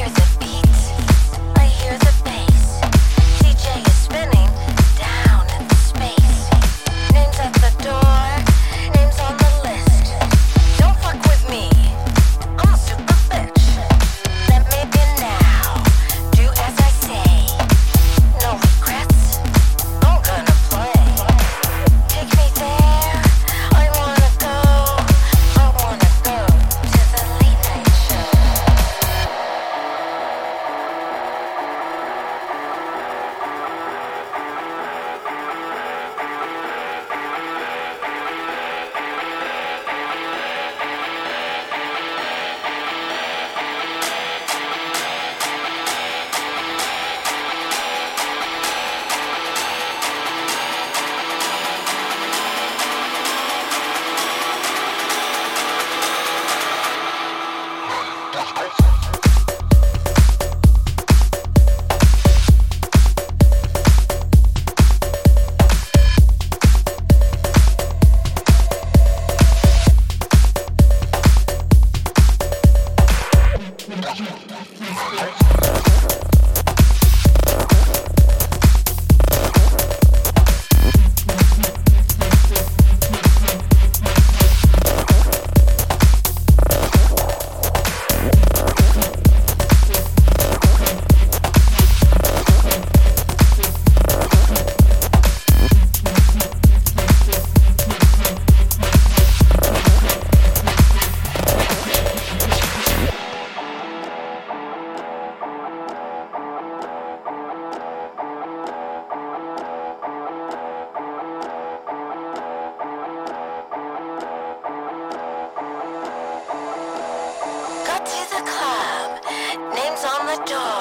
hear the to the club, names on the door.